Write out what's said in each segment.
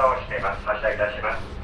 倒しています。発車いたします。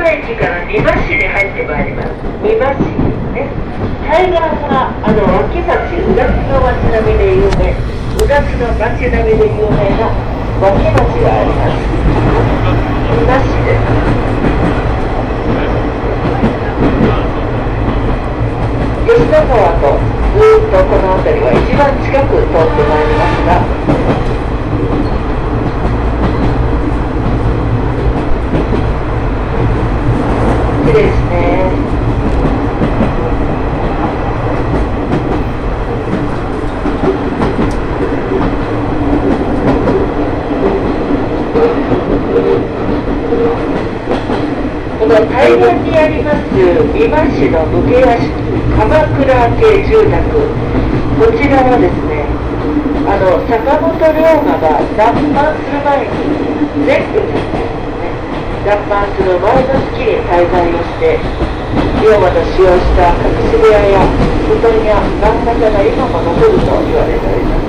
島駅から美馬市に入ってまいります。美馬市ね。対岸はあの脇町宇田津の町並みで有名。宇田津の町並みで有名な脇町があります。美馬市です。吉田川とずっとこの辺りは一番近く通ってまいりますが綺麗ですこの対岸にあります美馬市の武家屋敷鎌倉系住宅。こちらはですねあの坂本龍馬が脱藩する前に全部ですねですね脱藩する前の月に滞在をして龍馬の使用した隠し部屋や布団や漫画家が今も残ると言われております。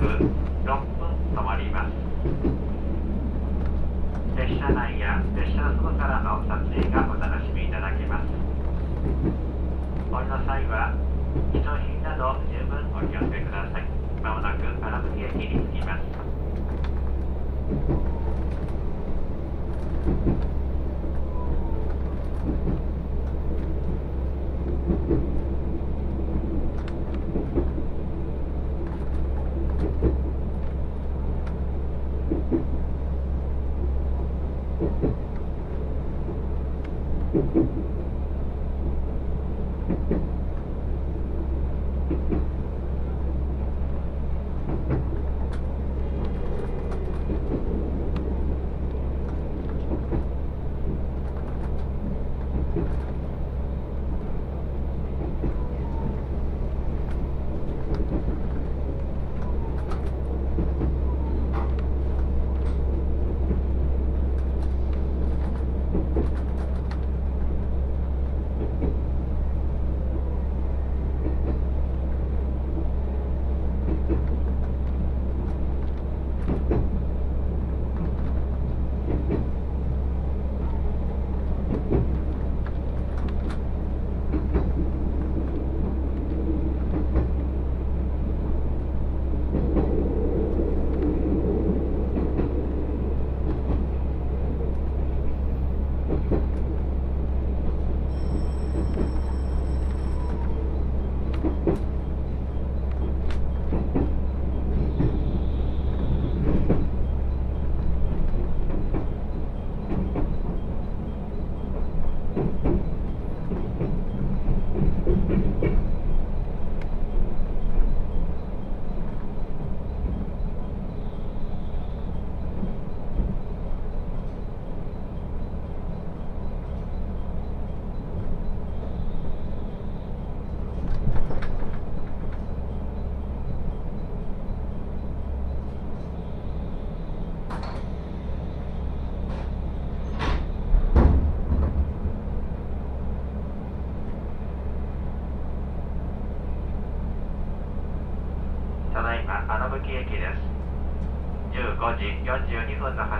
6分止まります。列車内や列車の外からの Thank you.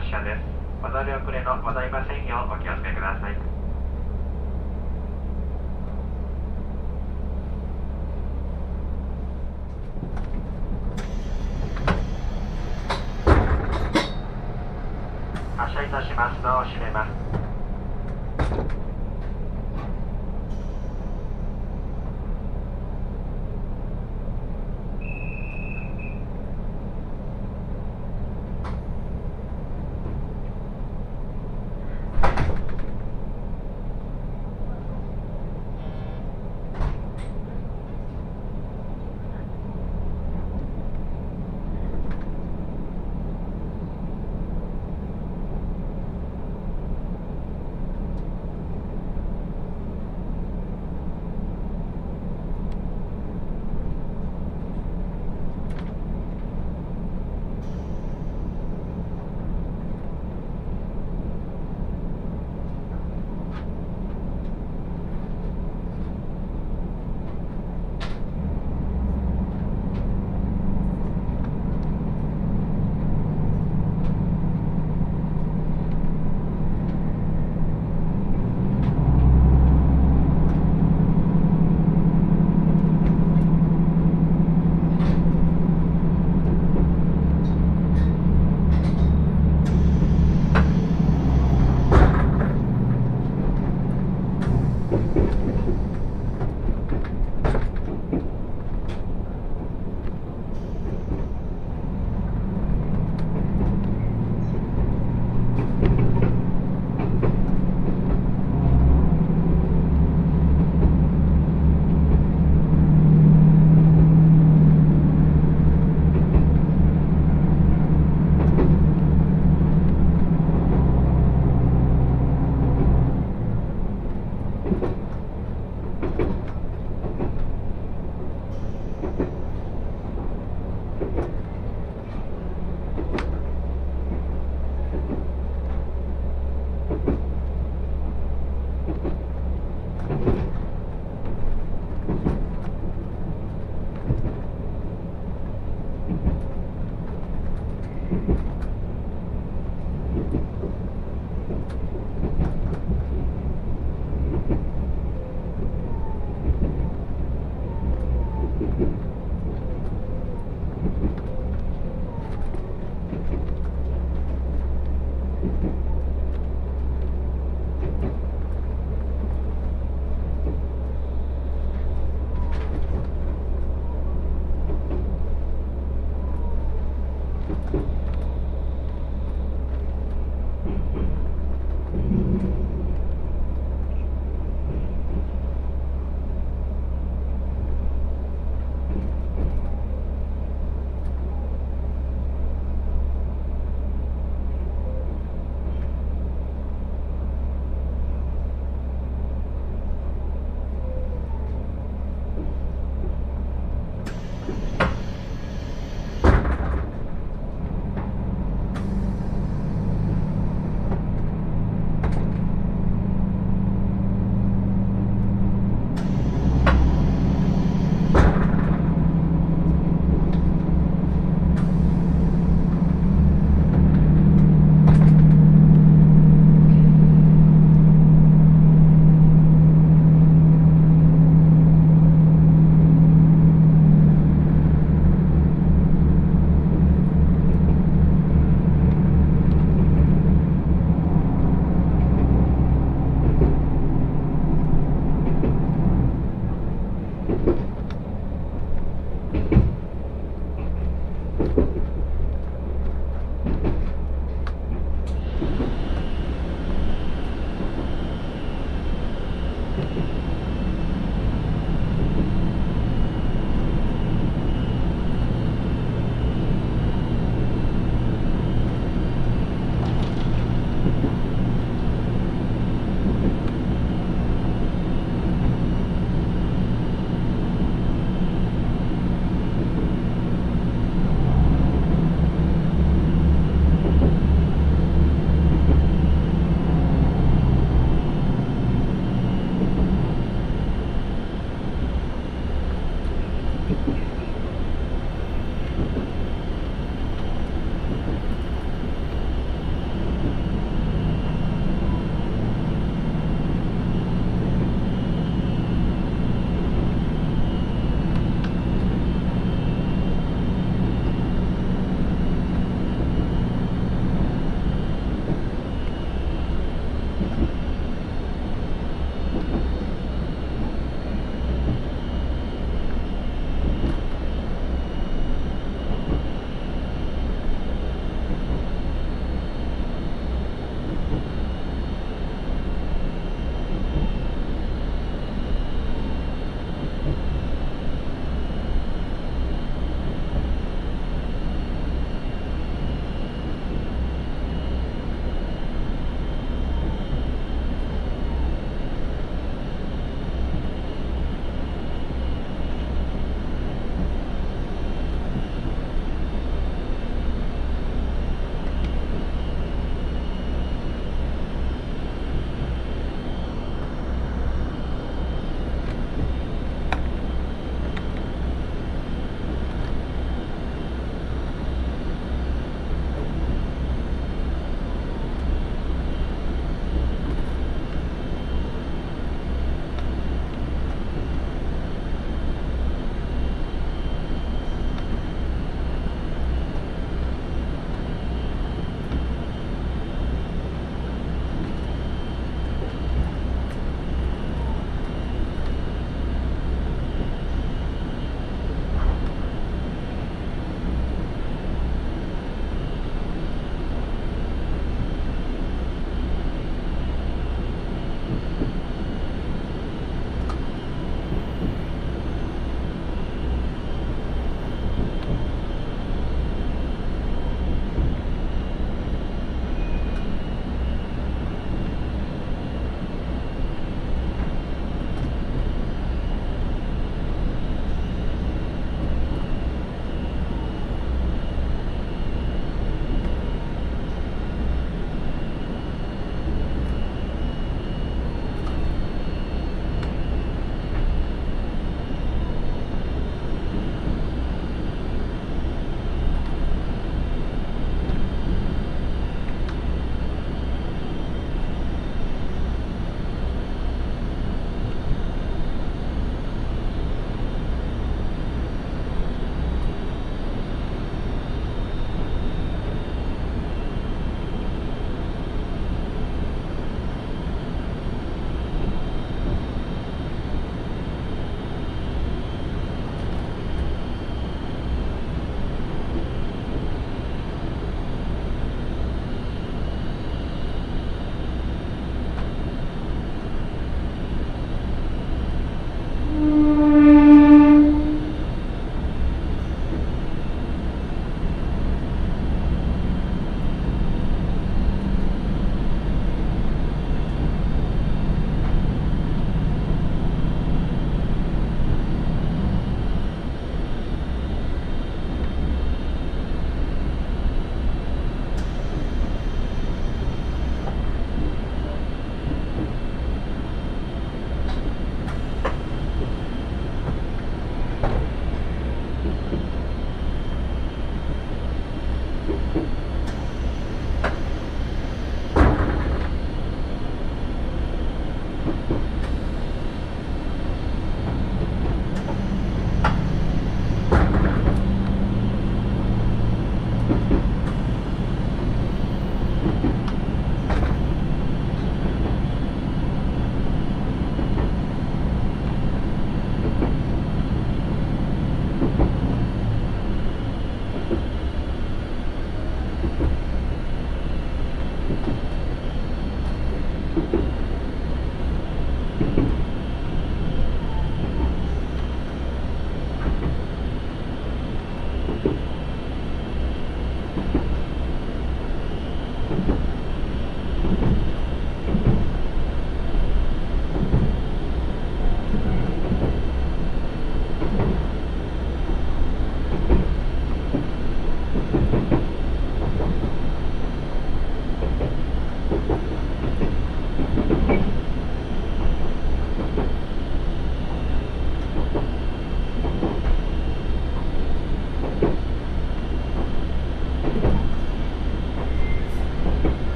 発車です。お乗り遅れのございませんようお気をつけください。発車いたします。ドアを閉めます。